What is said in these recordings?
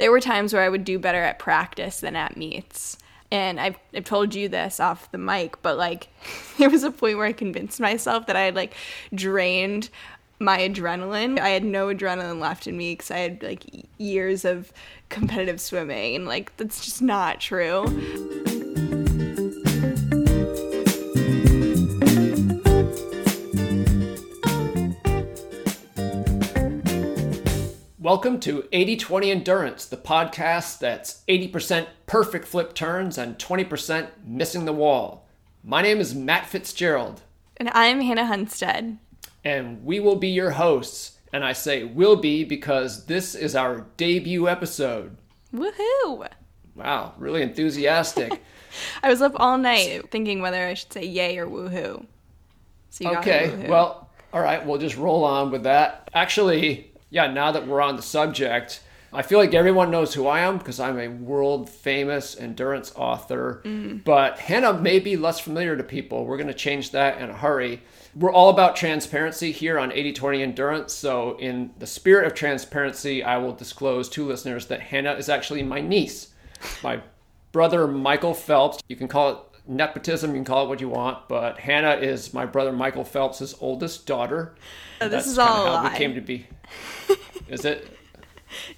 there were times where I would do better at practice than at meets. And I've, I've told you this off the mic, but like there was a point where I convinced myself that I had like drained my adrenaline. I had no adrenaline left in me because I had like years of competitive swimming, and like that's just not true. Welcome to 80 20 Endurance, the podcast that's 80% perfect flip turns and 20% missing the wall. My name is Matt Fitzgerald. And I'm Hannah Hunstead. And we will be your hosts. And I say will be because this is our debut episode. Woohoo! Wow, really enthusiastic. I was up all night thinking whether I should say yay or woohoo. So okay, well, all right, we'll just roll on with that. Actually, yeah, now that we're on the subject, I feel like everyone knows who I am because I'm a world famous endurance author. Mm. But Hannah may be less familiar to people. We're going to change that in a hurry. We're all about transparency here on 8020 Endurance. So, in the spirit of transparency, I will disclose to listeners that Hannah is actually my niece. My brother, Michael Phelps, you can call it nepotism, you can call it what you want, but Hannah is my brother Michael Phelps's oldest daughter. Oh, this That's is all how lie. we came to be. Is it?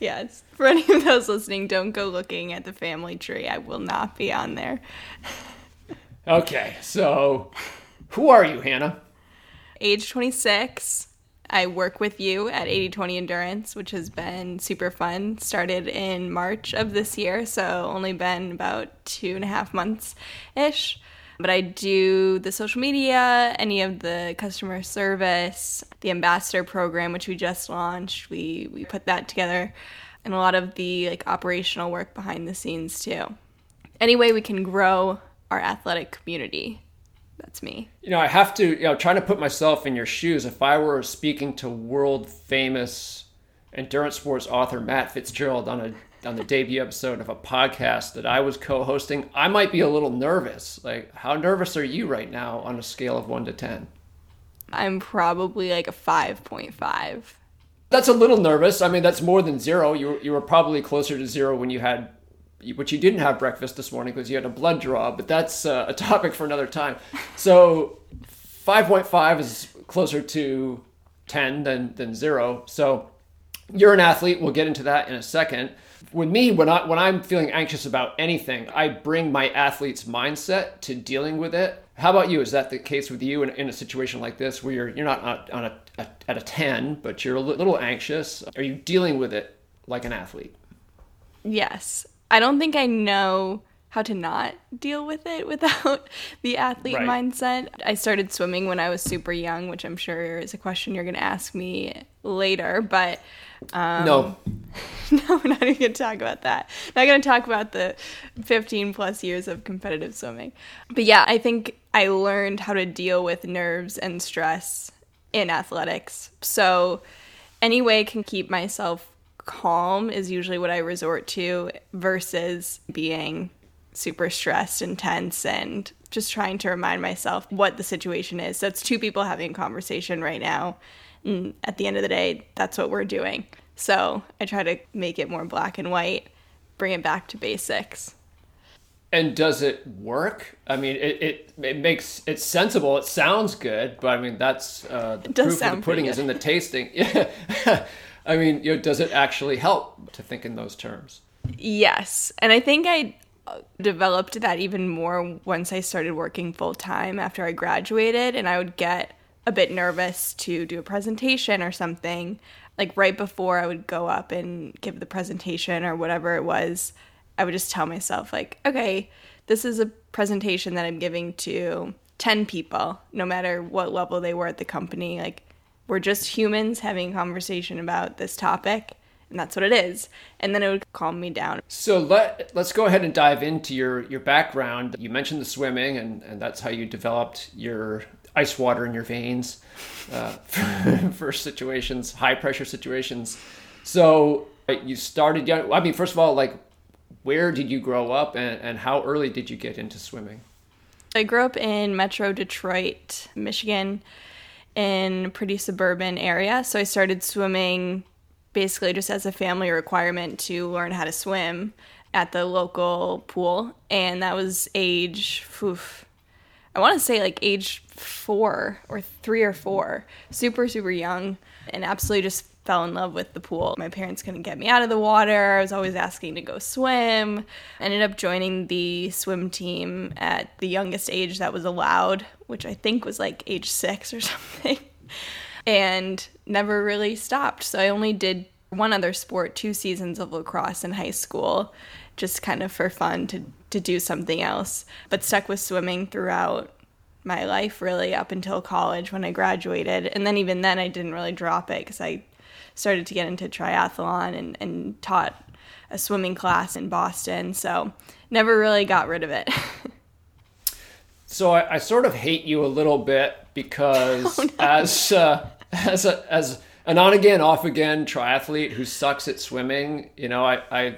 yes. For any of those listening, don't go looking at the family tree. I will not be on there. okay, so who are you, Hannah? Age 26. I work with you at 8020 Endurance, which has been super fun. Started in March of this year, so only been about two and a half months ish. But I do the social media, any of the customer service, the ambassador program, which we just launched. We we put that together, and a lot of the like operational work behind the scenes too. Any way we can grow our athletic community. That's me. You know, I have to, you know, trying to put myself in your shoes. If I were speaking to world famous endurance sports author Matt Fitzgerald on a on the debut episode of a podcast that I was co-hosting, I might be a little nervous. Like, how nervous are you right now on a scale of 1 to 10? I'm probably like a 5.5. That's a little nervous. I mean, that's more than 0. You you were probably closer to 0 when you had but you didn't have breakfast this morning because you had a blood draw, but that's uh, a topic for another time. So 5.5 is closer to 10 than than 0. So you're an athlete. We'll get into that in a second with me when I when I'm feeling anxious about anything, I bring my athlete's mindset to dealing with it. How about you? Is that the case with you in, in a situation like this where you're you're not on a, a, at a ten, but you're a little anxious? Are you dealing with it like an athlete? Yes, I don't think I know how to not deal with it without the athlete right. mindset. I started swimming when I was super young, which I'm sure is a question you're going to ask me later, but um, no. No, we're not even going to talk about that. Not going to talk about the 15 plus years of competitive swimming. But yeah, I think I learned how to deal with nerves and stress in athletics. So, any way I can keep myself calm is usually what I resort to versus being super stressed and tense and just trying to remind myself what the situation is. So, it's two people having a conversation right now and at the end of the day, that's what we're doing. So I try to make it more black and white, bring it back to basics. And does it work? I mean, it, it, it makes it's sensible. It sounds good, but I mean that's uh, the proof of the pudding is in the tasting. Yeah, I mean, you know, does it actually help to think in those terms? Yes, and I think I developed that even more once I started working full time after I graduated, and I would get a bit nervous to do a presentation or something, like right before I would go up and give the presentation or whatever it was, I would just tell myself, like, okay, this is a presentation that I'm giving to 10 people, no matter what level they were at the company. Like, we're just humans having a conversation about this topic. And that's what it is. And then it would calm me down. So let let's go ahead and dive into your your background. You mentioned the swimming, and, and that's how you developed your ice water in your veins uh, for, situations, high pressure situations. So you started young. I mean, first of all, like, where did you grow up and, and how early did you get into swimming? I grew up in Metro Detroit, Michigan, in a pretty suburban area. So I started swimming basically just as a family requirement to learn how to swim at the local pool. And that was age, oof, I want to say like age four or three or four, super, super young, and absolutely just fell in love with the pool. My parents couldn't get me out of the water. I was always asking to go swim. Ended up joining the swim team at the youngest age that was allowed, which I think was like age six or something, and never really stopped. So I only did one other sport, two seasons of lacrosse in high school, just kind of for fun to, to do something else, but stuck with swimming throughout my life really up until college when I graduated. And then even then, I didn't really drop it because I started to get into triathlon and, and taught a swimming class in Boston. So never really got rid of it. so I, I, sort of hate you a little bit because oh, no. as uh, as a, as an on again off again triathlete who sucks at swimming, you know, I, I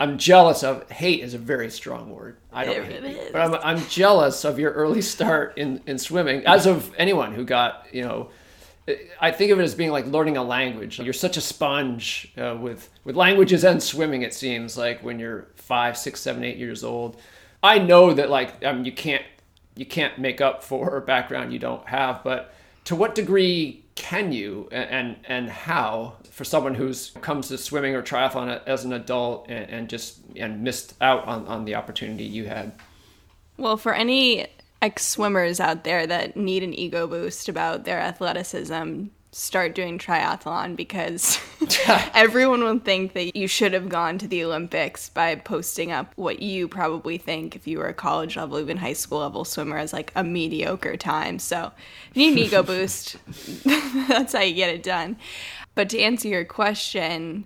I'm jealous of hate is a very strong word. I don't hate you, but I'm I'm jealous of your early start in in swimming, as of anyone who got you know I think of it as being like learning a language. You're such a sponge uh, with with languages and swimming. It seems like when you're five, six, seven, eight years old. I know that like um, you can't you can't make up for a background you don't have, but to what degree can you and and, and how for someone who's comes to swimming or triathlon as an adult and, and just and missed out on, on the opportunity you had? Well, for any ex swimmers out there that need an ego boost about their athleticism start doing triathlon because everyone will think that you should have gone to the Olympics by posting up what you probably think if you were a college level, even high school level swimmer as like a mediocre time. So if you need an ego boost, that's how you get it done. But to answer your question,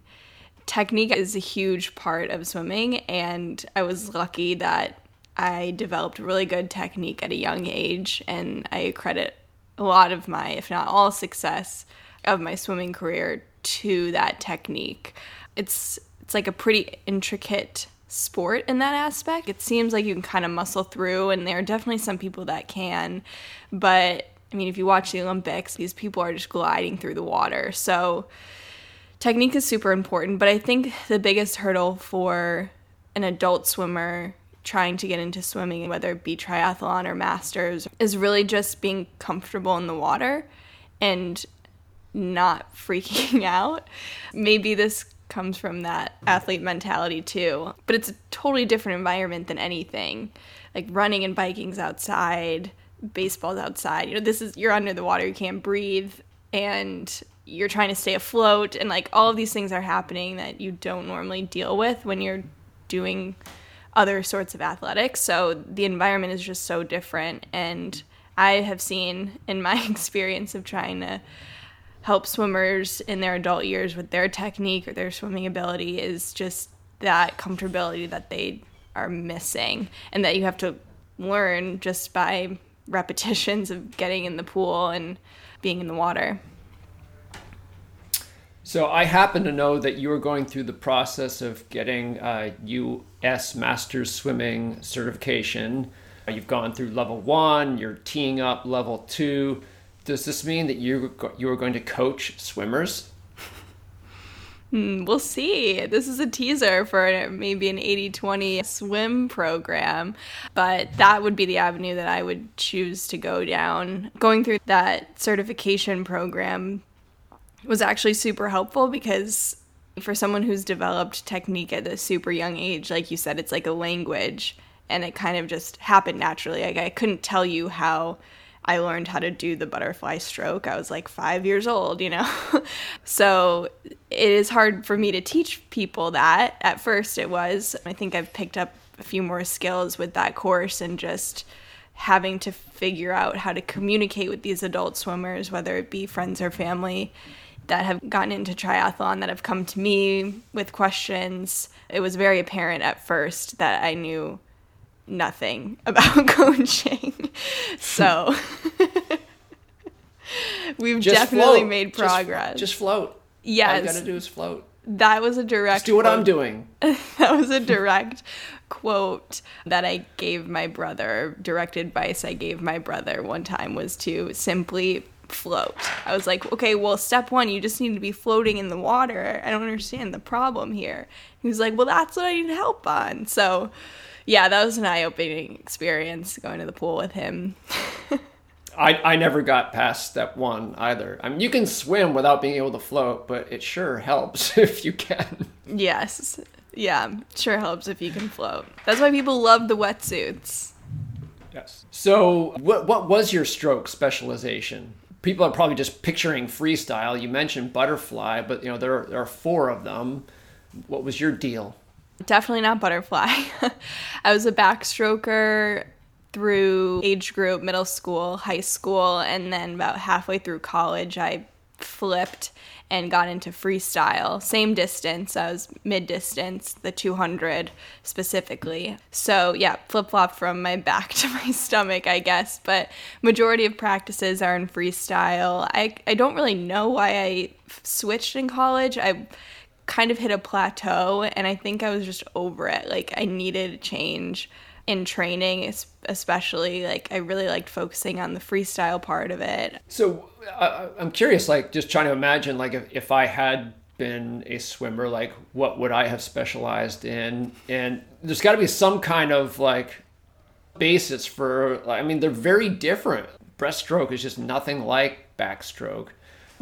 technique is a huge part of swimming and I was lucky that I developed really good technique at a young age, and I credit a lot of my, if not all, success of my swimming career to that technique. It's it's like a pretty intricate sport in that aspect. It seems like you can kind of muscle through, and there are definitely some people that can, but I mean, if you watch the Olympics, these people are just gliding through the water. So technique is super important, but I think the biggest hurdle for an adult swimmer trying to get into swimming, whether it be triathlon or masters, is really just being comfortable in the water and not freaking out. Maybe this comes from that athlete mentality too, but it's a totally different environment than anything. Like running and biking's outside, baseball's outside. You know, this is you're under the water, you can't breathe, and you're trying to stay afloat, and like all of these things are happening that you don't normally deal with when you're doing other sorts of athletics. So the environment is just so different. And I have seen in my experience of trying to help swimmers in their adult years with their technique or their swimming ability is just that comfortability that they are missing and that you have to learn just by repetitions of getting in the pool and being in the water. So I happen to know that you are going through the process of getting uh, U.S. Masters Swimming certification. You've gone through level one. You're teeing up level two. Does this mean that you you are going to coach swimmers? Hmm, we'll see. This is a teaser for maybe an 80 20 swim program, but that would be the avenue that I would choose to go down. Going through that certification program was actually super helpful because for someone who's developed technique at a super young age, like you said, it's like a language and it kind of just happened naturally. Like I couldn't tell you how I learned how to do the butterfly stroke. I was like five years old, you know? so it is hard for me to teach people that. At first, it was. I think I've picked up a few more skills with that course and just having to figure out how to communicate with these adult swimmers, whether it be friends or family, that have gotten into triathlon that have come to me with questions. It was very apparent at first that I knew nothing about coaching. So hmm. we've just definitely float. made progress. Just, just float. Yes. All you gotta do is float. That was a direct. Just do what quote. I'm doing. that was a direct quote that I gave my brother. Direct advice I gave my brother one time was to simply float. I was like, okay, well, step one, you just need to be floating in the water. I don't understand the problem here. He was like, well, that's what I need help on. So, yeah, that was an eye opening experience going to the pool with him. I, I never got past step one either. I mean, you can swim without being able to float, but it sure helps if you can. Yes. Yeah, sure helps if you can float. That's why people love the wetsuits. Yes. So, what, what was your stroke specialization? People are probably just picturing freestyle. You mentioned butterfly, but you know there are, there are four of them. What was your deal? Definitely not butterfly. I was a backstroker through age group, middle school, high school, and then about halfway through college, I flipped and got into freestyle. Same distance, I was mid distance, the 200 specifically. So, yeah, flip flop from my back to my stomach, I guess. But majority of practices are in freestyle. I, I don't really know why I switched in college. I kind of hit a plateau, and I think I was just over it. Like, I needed a change in training especially like i really liked focusing on the freestyle part of it. So uh, i'm curious like just trying to imagine like if, if i had been a swimmer like what would i have specialized in? And there's got to be some kind of like basis for i mean they're very different. Breaststroke is just nothing like backstroke.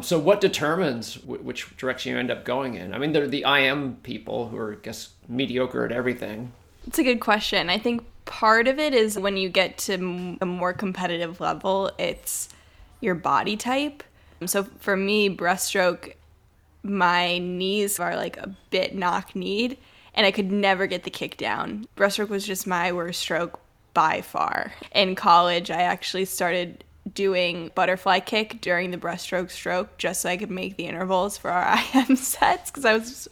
So what determines w- which direction you end up going in? I mean they're the im people who are i guess mediocre at everything it's a good question. I think part of it is when you get to a more competitive level, it's your body type. So for me, breaststroke, my knees are like a bit knock kneed, and I could never get the kick down. Breaststroke was just my worst stroke by far. In college, I actually started doing butterfly kick during the breaststroke stroke just so I could make the intervals for our IM sets because I was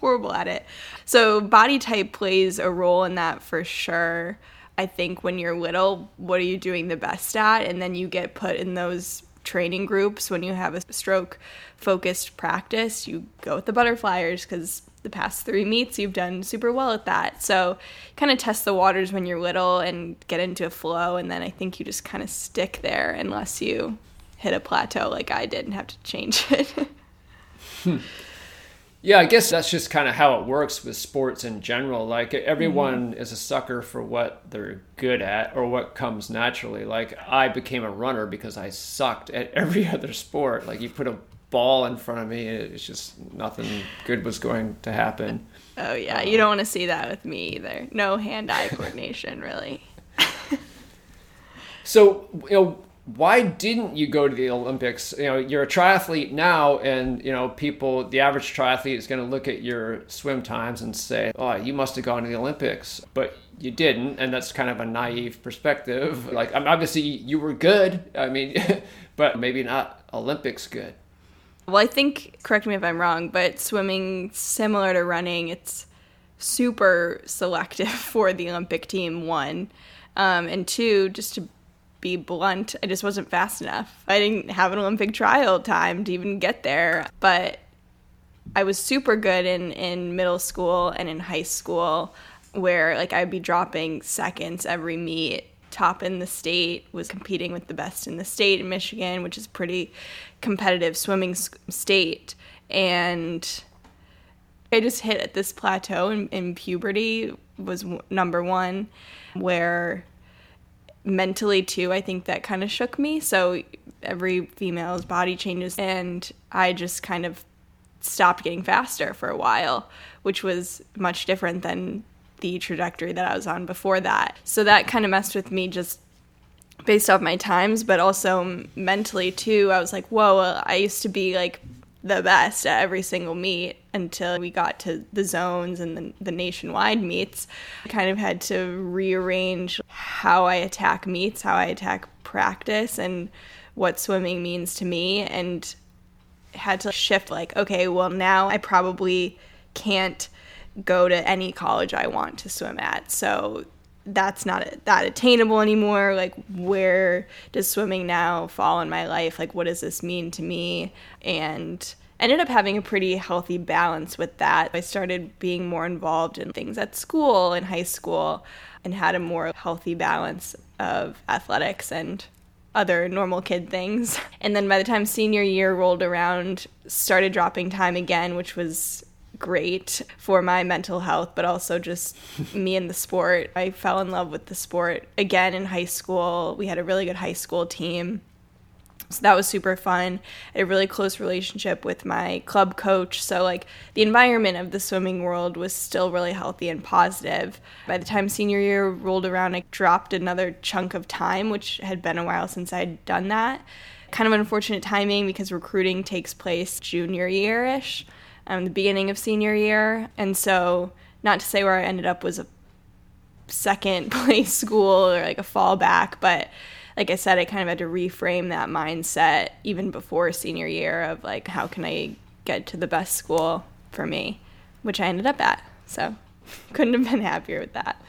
horrible at it. So body type plays a role in that for sure. I think when you're little, what are you doing the best at? And then you get put in those training groups when you have a stroke focused practice, you go with the butterflyers because the past three meets you've done super well at that. So kind of test the waters when you're little and get into a flow and then I think you just kind of stick there unless you hit a plateau like I did and have to change it. hmm. Yeah, I guess that's just kind of how it works with sports in general. Like everyone mm-hmm. is a sucker for what they're good at or what comes naturally. Like I became a runner because I sucked at every other sport. Like you put a ball in front of me, it's just nothing good was going to happen. Oh yeah, um, you don't want to see that with me either. No hand-eye coordination, really. so, you know, why didn't you go to the Olympics? You know, you're a triathlete now, and you know, people, the average triathlete is going to look at your swim times and say, "Oh, you must have gone to the Olympics," but you didn't, and that's kind of a naive perspective. Like, I mean, obviously, you were good. I mean, but maybe not Olympics good. Well, I think, correct me if I'm wrong, but swimming, similar to running, it's super selective for the Olympic team. One, um, and two, just to be blunt, I just wasn't fast enough. I didn't have an Olympic trial time to even get there, but I was super good in in middle school and in high school where like I'd be dropping seconds every meet top in the state was competing with the best in the state in Michigan which is pretty competitive swimming state. And I just hit at this plateau in, in puberty was number one where mentally too i think that kind of shook me. So every female's body changes and i just kind of stopped getting faster for a while which was much different than the trajectory that i was on before that so that kind of messed with me just based off my times but also mentally too i was like whoa uh, i used to be like the best at every single meet until we got to the zones and the, the, nationwide meets. I kind of had to rearrange how I attack meets, how I attack practice, and what swimming means to me, and had to shift like, okay, well, now I probably can't go to any college I want to swim at. So that's not that attainable anymore. Like, where does swimming now fall in my life? Like, what does this mean to me? And ended up having a pretty healthy balance with that. I started being more involved in things at school in high school and had a more healthy balance of athletics and other normal kid things. And then by the time senior year rolled around, started dropping time again, which was great for my mental health, but also just me and the sport. I fell in love with the sport again in high school. We had a really good high school team. So that was super fun. a really close relationship with my club coach. So, like, the environment of the swimming world was still really healthy and positive. By the time senior year rolled around, I dropped another chunk of time, which had been a while since I'd done that. Kind of unfortunate timing because recruiting takes place junior year ish um, the beginning of senior year. And so, not to say where I ended up was a second place school or like a fallback, but like I said, I kind of had to reframe that mindset even before senior year of like, how can I get to the best school for me, which I ended up at. So, couldn't have been happier with that.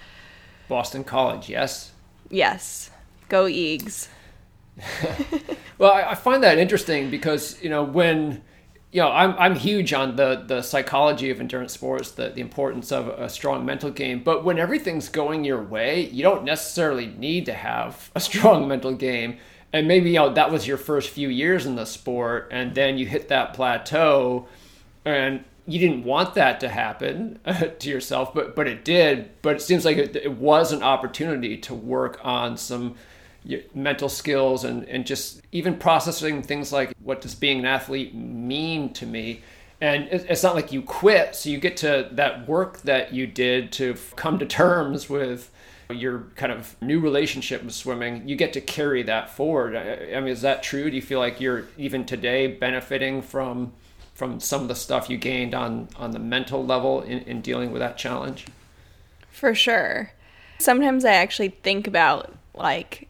Boston College, yes? Yes. Go Eags. well, I, I find that interesting because, you know, when you know, I'm I'm huge on the the psychology of endurance sports, the the importance of a strong mental game. But when everything's going your way, you don't necessarily need to have a strong mental game. And maybe you know that was your first few years in the sport, and then you hit that plateau, and you didn't want that to happen to yourself, but but it did. But it seems like it, it was an opportunity to work on some mental skills and, and just even processing things like what does being an athlete mean to me? And it's not like you quit so you get to that work that you did to come to terms with your kind of new relationship with swimming. You get to carry that forward. I mean is that true? Do you feel like you're even today benefiting from from some of the stuff you gained on on the mental level in, in dealing with that challenge? For sure. Sometimes i actually think about like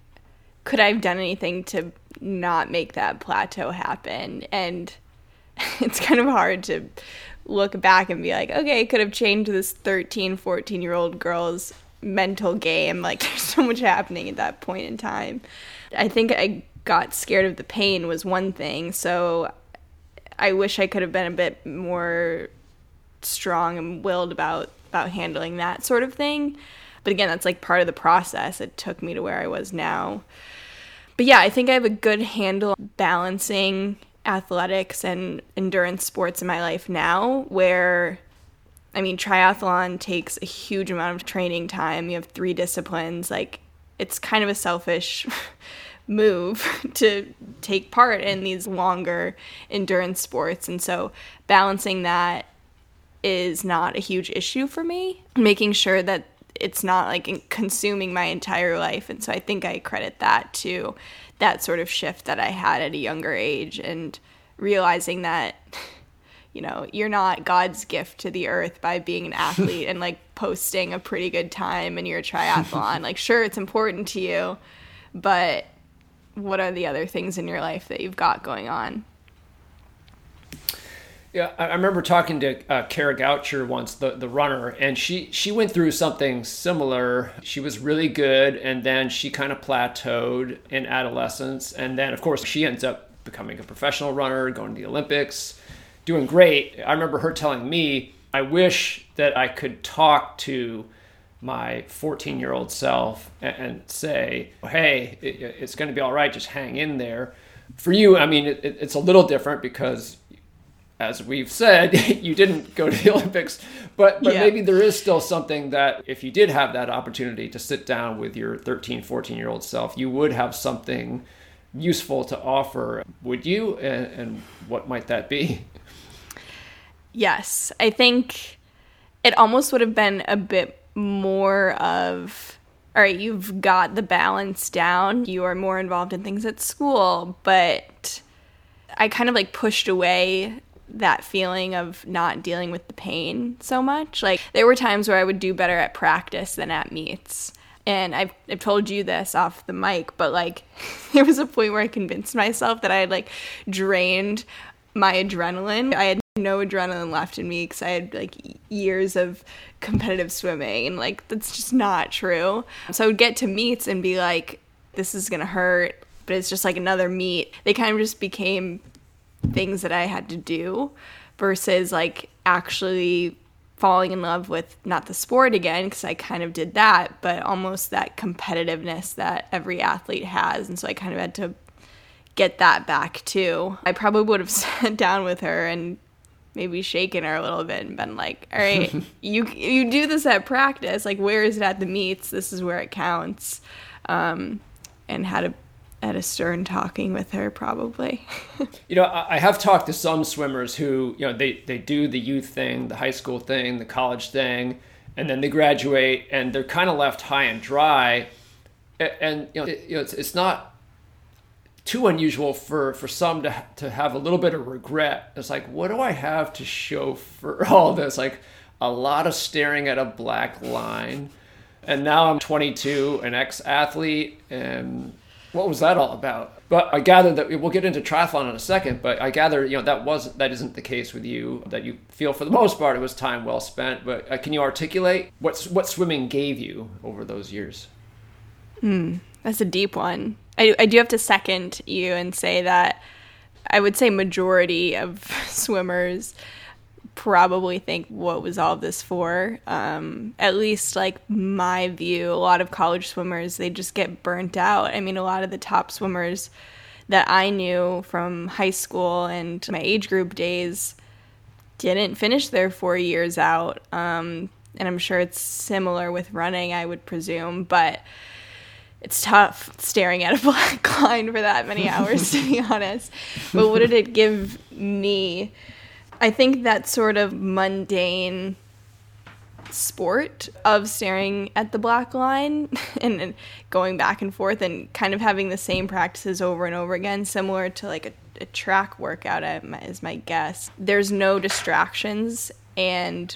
could I have done anything to not make that plateau happen? And it's kind of hard to look back and be like, okay, I could have changed this 13, 14 year old girl's mental game. Like, there's so much happening at that point in time. I think I got scared of the pain, was one thing. So I wish I could have been a bit more strong and willed about about handling that sort of thing. But again, that's like part of the process. It took me to where I was now but yeah, I think I have a good handle balancing athletics and endurance sports in my life now where I mean triathlon takes a huge amount of training time. You have three disciplines like it's kind of a selfish move to take part in these longer endurance sports and so balancing that is not a huge issue for me. Making sure that it's not like consuming my entire life. And so I think I credit that to that sort of shift that I had at a younger age and realizing that you know, you're not God's gift to the earth by being an athlete and like posting a pretty good time in your triathlon. like sure it's important to you, but what are the other things in your life that you've got going on? Yeah, I remember talking to uh, Kara Goucher once, the, the runner, and she, she went through something similar. She was really good, and then she kind of plateaued in adolescence. And then, of course, she ends up becoming a professional runner, going to the Olympics, doing great. I remember her telling me, I wish that I could talk to my 14 year old self and, and say, hey, it, it's going to be all right, just hang in there. For you, I mean, it, it's a little different because as we've said, you didn't go to the Olympics, but, but yeah. maybe there is still something that if you did have that opportunity to sit down with your 13, 14 year old self, you would have something useful to offer. Would you? And, and what might that be? Yes, I think it almost would have been a bit more of all right, you've got the balance down. You are more involved in things at school, but I kind of like pushed away that feeling of not dealing with the pain so much. Like there were times where I would do better at practice than at meets. And I've, I've told you this off the mic, but like there was a point where I convinced myself that I had like drained my adrenaline. I had no adrenaline left in me because I had like years of competitive swimming, and like that's just not true. So I would get to meets and be like, this is gonna hurt, but it's just like another meet. They kind of just became things that I had to do versus like actually falling in love with not the sport again because I kind of did that, but almost that competitiveness that every athlete has. And so I kind of had to get that back too. I probably would have sat down with her and maybe shaken her a little bit and been like, "All right, you you do this at practice. Like, where is it at the meets? This is where it counts." Um, and had a a stern talking with her probably. you know, I, have talked to some swimmers who you know they they do the youth thing, the high school thing, the college thing, and then they graduate and they're kind of left high and dry. And, and you know, it, you know, it's it's not too unusual for for some to to have a little bit of regret. It's like, what do I have to show for all this? Like a lot of staring at a black line. And now I'm 22, an ex-athlete, and what was that all about? But I gather that we'll get into triathlon in a second. But I gather you know that was that isn't the case with you. That you feel for the most part it was time well spent. But uh, can you articulate what what swimming gave you over those years? Hmm, that's a deep one. I, I do have to second you and say that I would say majority of swimmers probably think what was all this for. Um, at least like my view a lot of college swimmers they just get burnt out. I mean a lot of the top swimmers that i knew from high school and my age group days didn't finish their four years out. Um, and i'm sure it's similar with running i would presume but it's tough staring at a black line for that many hours to be honest. But what did it give me i think that sort of mundane sport of staring at the black line and, going back and forth and kind of having the same practices over and over again similar to like a, a track workout is my guess there's no distractions and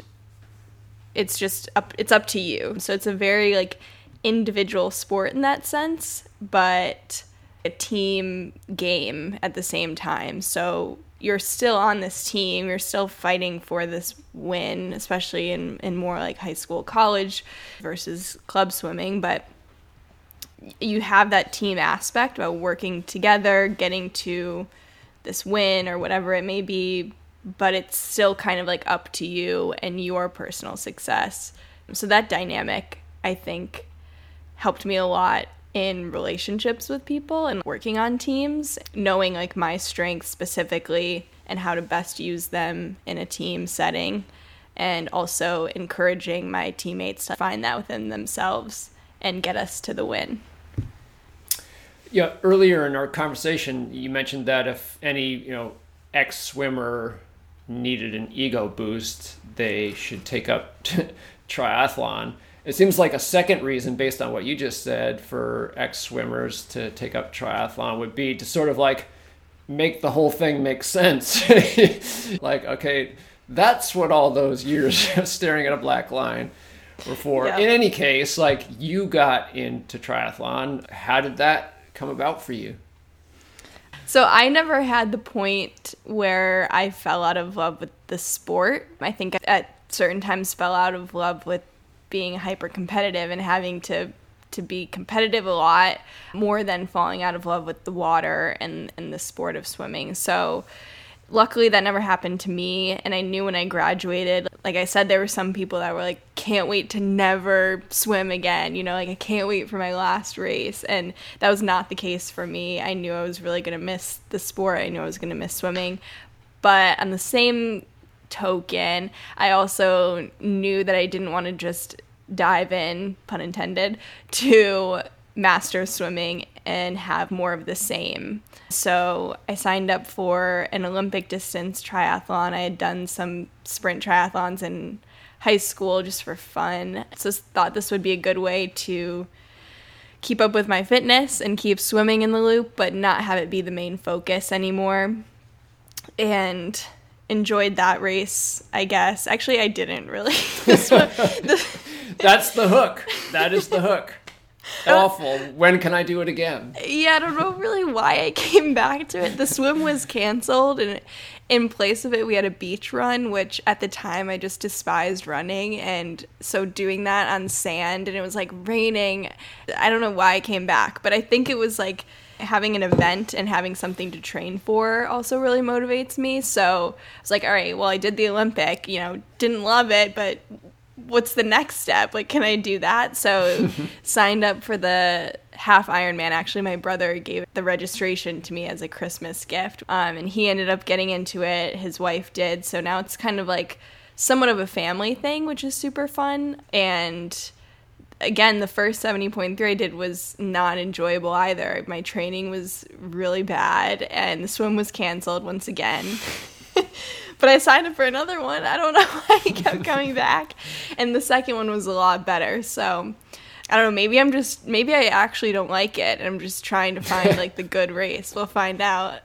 it's just up it's up to you so it's a very like individual sport in that sense, but a team game at the same time. So you're still on this team, you're still fighting for this win, especially in, in more like high school, college versus club swimming. But you have that team aspect about working together, getting to this win or whatever it may be, but it's still kind of like up to you and your personal success. So that dynamic, I think, helped me a lot in relationships with people and working on teams, knowing like my strengths specifically and how to best use them in a team setting, and also encouraging my teammates to find that within themselves and get us to the win. Yeah, earlier in our conversation, you mentioned that if any, you know, ex swimmer needed an ego boost, they should take up triathlon it seems like a second reason based on what you just said for ex swimmers to take up triathlon would be to sort of like make the whole thing make sense like okay that's what all those years of staring at a black line were for yeah. in any case like you got into triathlon how did that come about for you so I never had the point where I fell out of love with the sport. I think at certain times fell out of love with being hyper competitive and having to to be competitive a lot more than falling out of love with the water and, and the sport of swimming. So luckily that never happened to me and I knew when I graduated like I said there were some people that were like can't wait to never swim again you know like I can't wait for my last race and that was not the case for me. I knew I was really going to miss the sport. I knew I was going to miss swimming. But on the same token, I also knew that I didn't want to just dive in, pun intended, to master swimming and have more of the same. So I signed up for an Olympic distance triathlon. I had done some sprint triathlons in high school just for fun. So thought this would be a good way to keep up with my fitness and keep swimming in the loop, but not have it be the main focus anymore. And enjoyed that race, I guess. Actually, I didn't really. That's the hook. That is the hook. Oh. Awful. When can I do it again? Yeah, I don't know really why I came back to it. The swim was canceled, and in place of it, we had a beach run, which at the time I just despised running. And so doing that on sand, and it was like raining. I don't know why I came back, but I think it was like having an event and having something to train for also really motivates me. So I was like, all right, well, I did the Olympic, you know, didn't love it, but what's the next step? Like, can I do that? So signed up for the half Ironman. Actually, my brother gave the registration to me as a Christmas gift, um, and he ended up getting into it. His wife did. So now it's kind of like somewhat of a family thing, which is super fun. And again, the first 70.3 I did was not enjoyable either. My training was really bad, and the swim was canceled once again. but I signed up for another one. I don't know why I kept coming back. And the second one was a lot better. So I don't know. Maybe I'm just, maybe I actually don't like it. And I'm just trying to find like the good race. We'll find out.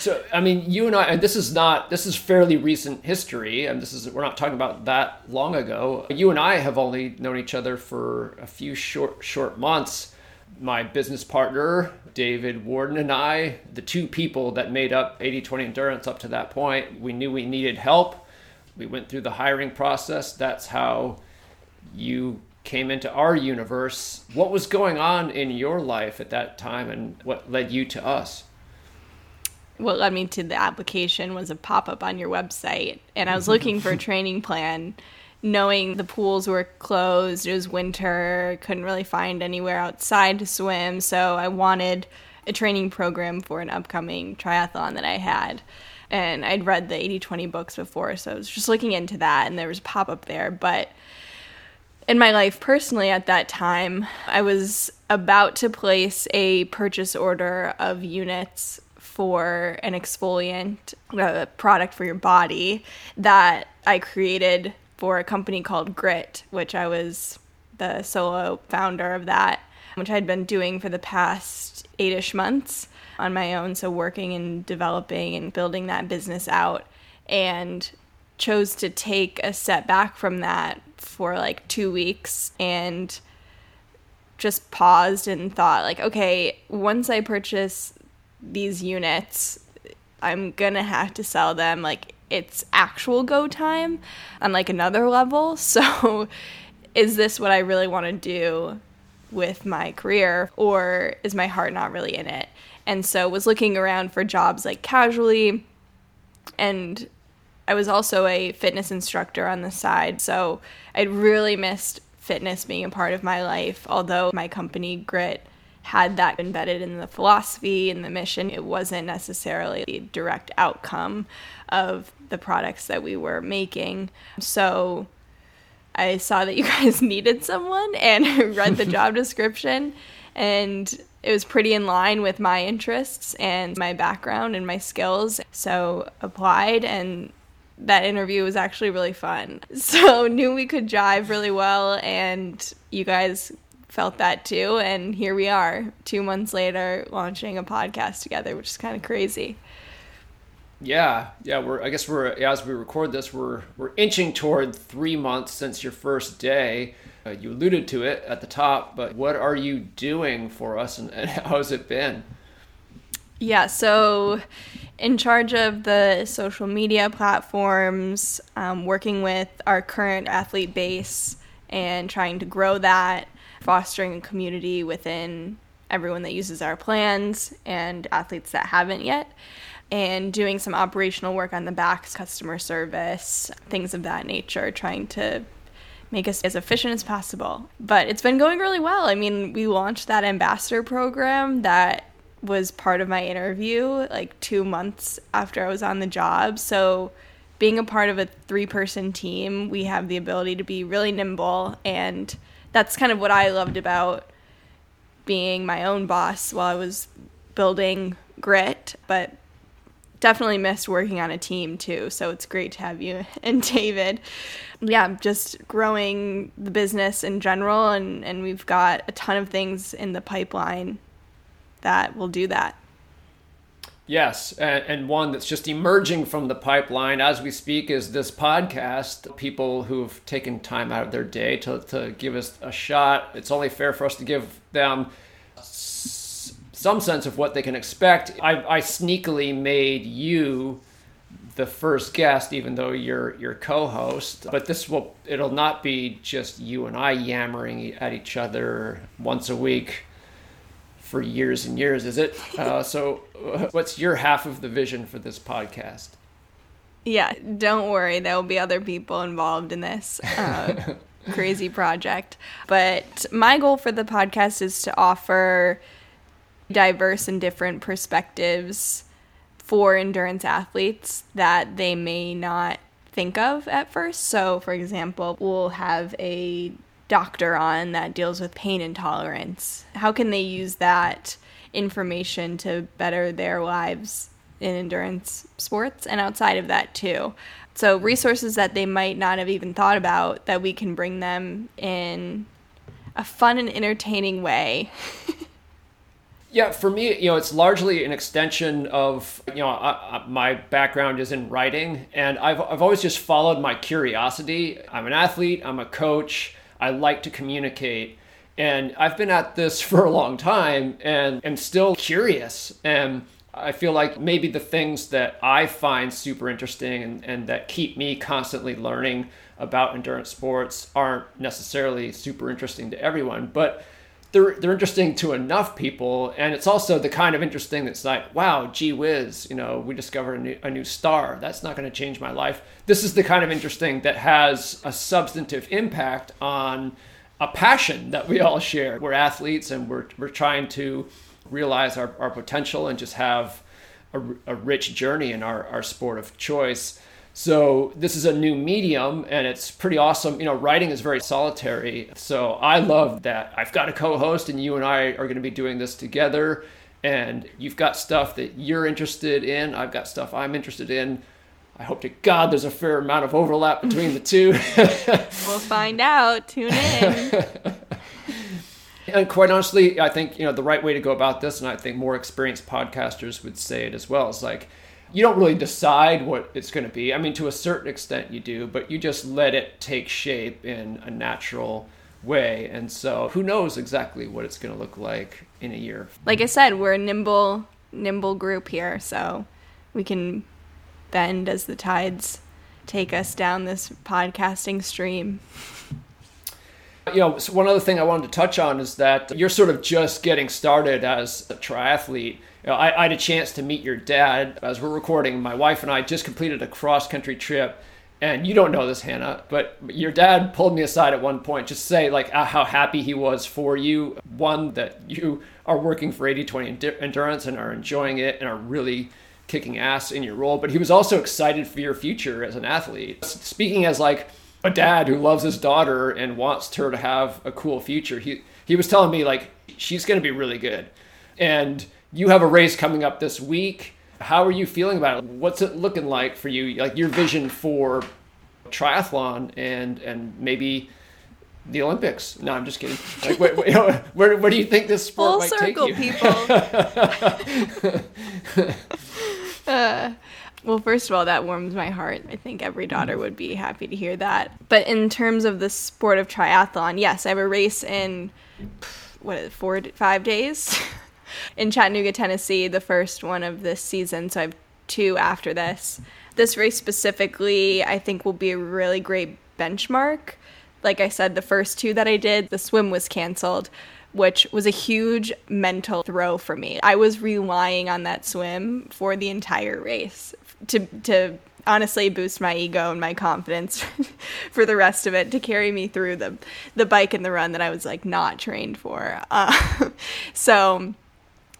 So, I mean, you and I, and this is not, this is fairly recent history, and this is, we're not talking about that long ago. You and I have only known each other for a few short, short months. My business partner, David Warden, and I, the two people that made up 80 20 Endurance up to that point, we knew we needed help. We went through the hiring process. That's how you came into our universe. What was going on in your life at that time, and what led you to us? What led me to the application was a pop up on your website. And I was looking for a training plan, knowing the pools were closed. It was winter, couldn't really find anywhere outside to swim. So I wanted a training program for an upcoming triathlon that I had. And I'd read the 80 20 books before, so I was just looking into that, and there was a pop up there. But in my life personally at that time, I was about to place a purchase order of units for an exfoliant a product for your body that I created for a company called Grit, which I was the solo founder of that, which I'd been doing for the past eight ish months on my own. So, working and developing and building that business out, and chose to take a step back from that for like two weeks and just paused and thought like okay once i purchase these units, I'm gonna have to sell them like it's actual go time on like another level. So, is this what I really want to do with my career, or is my heart not really in it? And so, was looking around for jobs like casually, and I was also a fitness instructor on the side. So, I'd really missed fitness being a part of my life, although my company, Grit, had that embedded in the philosophy and the mission. It wasn't necessarily the direct outcome of the products that we were making. So I saw that you guys needed someone and read the job description and it was pretty in line with my interests and my background and my skills. So applied and that interview was actually really fun. So knew we could jive really well and you guys felt that too. And here we are, two months later, launching a podcast together, which is kind of crazy. Yeah, yeah. We're I guess we're as we record this, we're we're inching toward three months since your first day. Uh, you alluded to it at the top, but what are you doing for us, and, and how has it been? Yeah, so in charge of the social media platforms, um, working with our current athlete base and trying to grow that fostering a community within everyone that uses our plans and athletes that haven't yet and doing some operational work on the backs, customer service things of that nature trying to make us as efficient as possible. But it's been going really well. I mean we launched that ambassador program that was part of my interview like two months after i was on the job. So being a part of a three person team we have the ability to be really nimble and that's kind of what I loved about being my own boss while I was building grit, but definitely missed working on a team too. So it's great to have you and David. Yeah, just growing the business in general and, and we've got a ton of things in the pipeline that will do that. Yes, and, one that's just emerging from the pipeline as we speak is this podcast. People who've taken time out of their day to, to give us a shot. It's only fair for us to give them some sense of what they can expect. I, I sneakily made you the first guest, even though you're your co-host. But this will it'll not be just you and I yammering at each other once a week for years and years, is it? Uh, so, uh, what's your half of the vision for this podcast? Yeah, don't worry. There will be other people involved in this uh, crazy project. But my goal for the podcast is to offer diverse and different perspectives for endurance athletes that they may not think of at first. So, for example, we'll have a doctor on that deals with pain intolerance. How can they use that information to better their lives in endurance sports and outside of that too? So, resources that they might not have even thought about that we can bring them in a fun and entertaining way. Yeah, for me, you know, it's largely an extension of, you know, I, I, my background is in writing, and I've, I've always just followed my curiosity. I'm an athlete, I'm a coach, I like to communicate, and I've been at this for a long time and am still curious. And I feel like maybe the things that I find super interesting and, and that keep me constantly learning about endurance sports aren't necessarily super interesting to everyone, but they're they're interesting to enough people, and it's also the kind of interesting that's like, wow, gee whiz, you know, we discovered a new, a new star. That's not going to change my life. This is the kind of interesting that has a substantive impact on a passion that we all share. We're athletes, and we're we're trying to realize our, our potential and just have a, a rich journey in our, our sport of choice. So this is a new medium and it's pretty awesome. You know, writing is very solitary. So I love that I've got a co-host and you and I are going to be doing this together and you've got stuff that you're interested in, I've got stuff I'm interested in. I hope to God there's a fair amount of overlap between the two. we'll find out. Tune in. and quite honestly, I think you know the right way to go about this, and I think more experienced podcasters would say it as well. Is like you don't really decide what it's going to be. I mean, to a certain extent, you do, but you just let it take shape in a natural way. And so, who knows exactly what it's going to look like in a year? Like I said, we're a nimble, nimble group here, so we can bend as the tides take us down this podcasting stream. You know, so one other thing I wanted to touch on is that you're sort of just getting started as a triathlete you know, I, I, had a chance to meet your dad as we're recording. My wife and I just completed a cross country trip. And you don't know this, Hannah, but your dad pulled me aside at one point just to say like uh, how happy he was for you. One, that you are working for 80-20 Endurance and are enjoying it and are really kicking ass in your role. But he was also excited for your future as an athlete. Speaking as like a dad who loves his daughter and wants her to have a cool future, he, he was telling me like she's going to be really good. And you have a race coming up this week. How are you feeling about it? What's it looking like for you? Like your vision for triathlon and and maybe the Olympics. No, I'm just kidding. Like, where, where, where, do you think this sport Full might circle, take you? people. uh, well, first of all, that warms my heart. I think every daughter would be happy to hear that. But in terms of the sport of triathlon, yes, I have a race in what four five days. In Chattanooga, Tennessee, the first one of this season. So I have two after this. This race specifically, I think, will be a really great benchmark. Like I said, the first two that I did, the swim was canceled, which was a huge mental throw for me. I was relying on that swim for the entire race to to honestly boost my ego and my confidence for the rest of it to carry me through the the bike and the run that I was like not trained for. Uh, so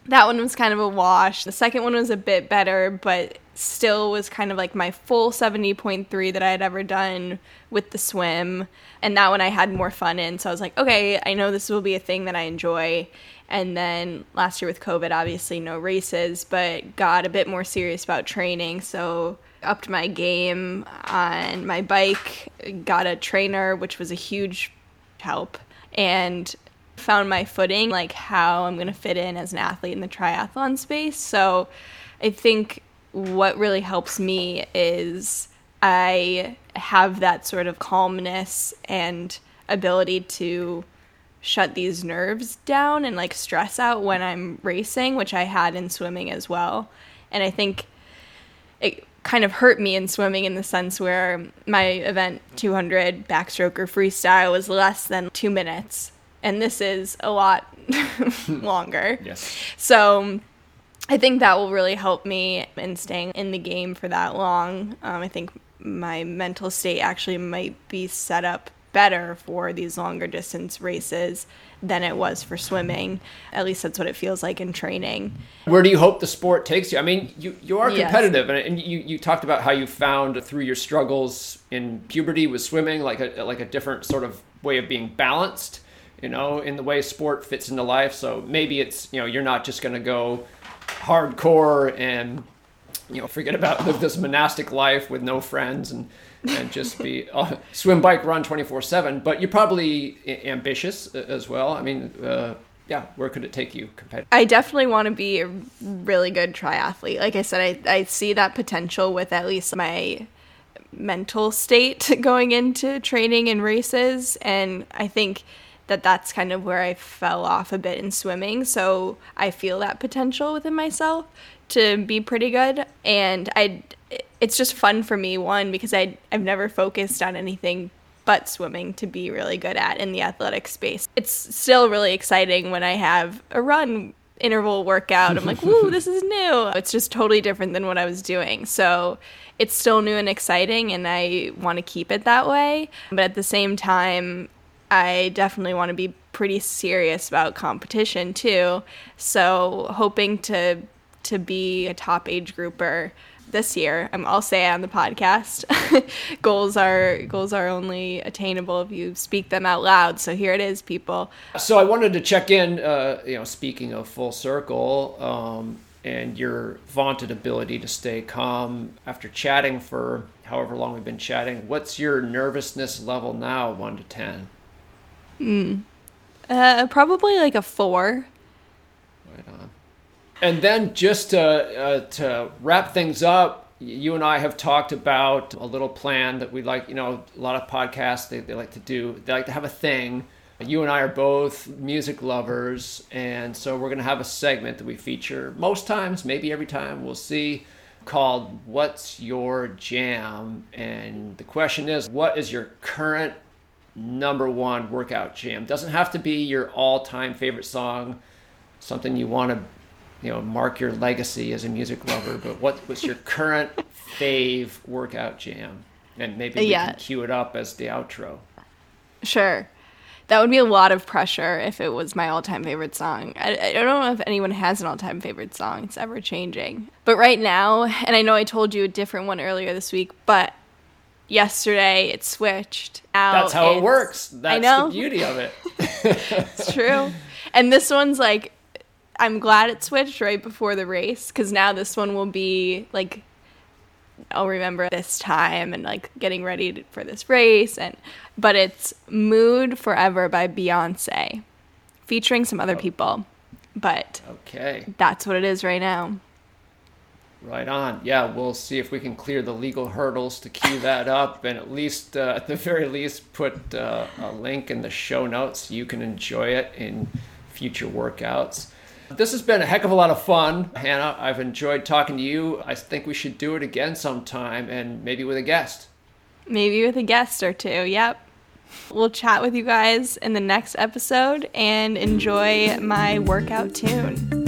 that one was kind of a wash. The second one was a bit better, but still was kind of like my full 70.3 that I had ever done with the swim. And that one I had more fun in. So I was like, okay, I know this will be a thing that I enjoy. And then last year with COVID, obviously no races, but got a bit more serious about training. So upped my game on my bike, got a trainer, which was a huge help. And found my footing, like how I'm going to fit in as an athlete in the triathlon space. So I think what really helps me is I have that sort of calmness and ability to shut these nerves down and like stress out when I'm racing, which I had in swimming as well. And I think it kind of hurt me in swimming in the sense where my event 200 backstroke or freestyle was less than two minutes and this is a lot longer. Yes. So I think that will really help me in staying in the game for that long. Um, I think my mental state actually might be set up better for these longer distance races than it was for swimming. At least that's what it feels like in training. Where do you hope the sport takes you? I mean, you, you are Yes. competitive, and, and you, you talked about how you found through your struggles in puberty with swimming, like a like a different sort of way of being balanced, you know, in the way sport fits into life. So maybe it's you know you're not just going to go hardcore and you know forget about live this monastic life with no friends and and just be uh, swim bike run 24 7 but you're probably ambitious as well i mean uh, yeah where could it take you competitive I definitely want to be a really good triathlete. Like I said, I, I see that potential with at least my mental state going into training and races. And I think that that's kind of where I fell off a bit in swimming. So I feel that potential within myself to be pretty good. And I, it's just fun for me, one, because I, I've never focused on anything but swimming to be really good at in the athletic space. It's still really exciting when I have a run interval workout. I'm like, woo, this is new. It's just totally different than what I was doing. So it's still new and exciting, and I want to keep it that way. But at the same time, I definitely want to be pretty serious about competition too. So hoping to to be a top age grouper this year. Um, I'll say on the podcast. goals are goals are only attainable if you speak them out loud. So here it is, people. So I wanted to check in. Uh, you know, speaking of full circle, um, and your vaunted ability to stay calm after chatting for however long we've been chatting. What's your nervousness level now, one to ten? Uh, probably like a four. And then just to uh, to wrap things up, you and I have talked about a little plan that we like. You know, a lot of podcasts they, they like to do. They like to have a thing. You and I are both music lovers, and so we're going to have a segment that we feature most times, maybe every time. We'll see. Called "What's Your Jam?" And the question is, what is your current number one workout jam? Doesn't have to be your all-time favorite song something you want to you know mark your legacy as a music lover but what was your current fave workout jam and maybe we Yeah. can cue it up as the outro Sure. That would be a lot of pressure if it was my all time favorite song. I, I don't know if anyone has an all time favorite song. It's ever changing. But right now, and I know I told you a different one earlier this week, but yesterday it switched. Now that's how it works that's know. the beauty of it It's true. and this one's like, I'm glad it switched right before the race because now this one will be like, I'll remember this time and like getting ready to, for this race. And but it's "Mood 4 Eva" by Beyonce, featuring some other oh. people. But okay that's what it is right now. Right on yeah we'll see if we can clear the legal hurdles to cue that up and at least uh, at the very least put uh, a link in the show notes so you can enjoy it in future workouts This has been a heck of a lot of fun, Hannah. I've enjoyed talking to you. I think we should do it again sometime and maybe with a guest. Maybe with a guest or two. Yep. We'll chat with you guys in the next episode and enjoy my workout tune.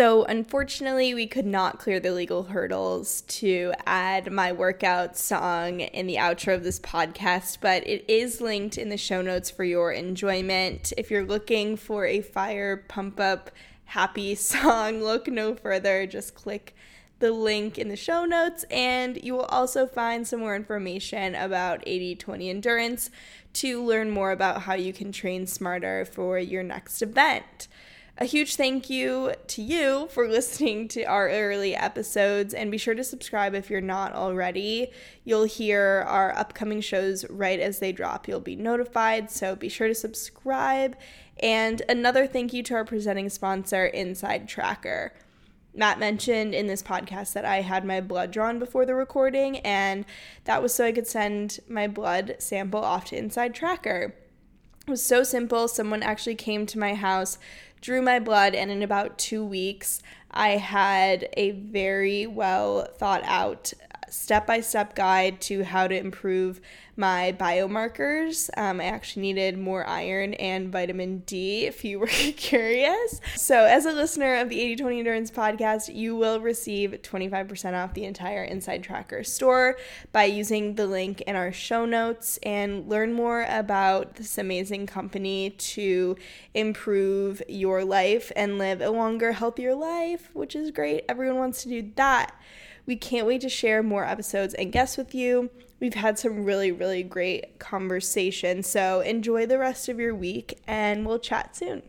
So, unfortunately, we could not clear the legal hurdles to add my workout song in the outro of this podcast, but it is linked in the show notes for your enjoyment. If you're looking for a fire pump up happy song, look no further. Just click the link in the show notes, and you will also find some more information about 80 20 endurance to learn more about how you can train smarter for your next event. A huge thank you to you for listening to our early episodes, and be sure to subscribe if you're not already. You'll hear our upcoming shows right as they drop. You'll be notified, so be sure to subscribe. And another thank you to our presenting sponsor, Inside Tracker. Matt mentioned in this podcast that I had my blood drawn before the recording, and that was so I could send my blood sample off to Inside Tracker. It was so simple. Someone actually came to my house, drew my blood, and in about two weeks, I had a very well thought out step by step guide to how to improve my biomarkers. Um, I actually needed more iron and vitamin D if you were curious. So, as a listener of the 80 20 Endurance podcast, you will receive 25% off the entire Inside Tracker store by using the link in our show notes and learn more about this amazing company to improve your life and live a longer, healthier life, which is great. Everyone wants to do that. We can't wait to share more episodes and guests with you. We've had some really, really great conversations. So enjoy the rest of your week and we'll chat soon.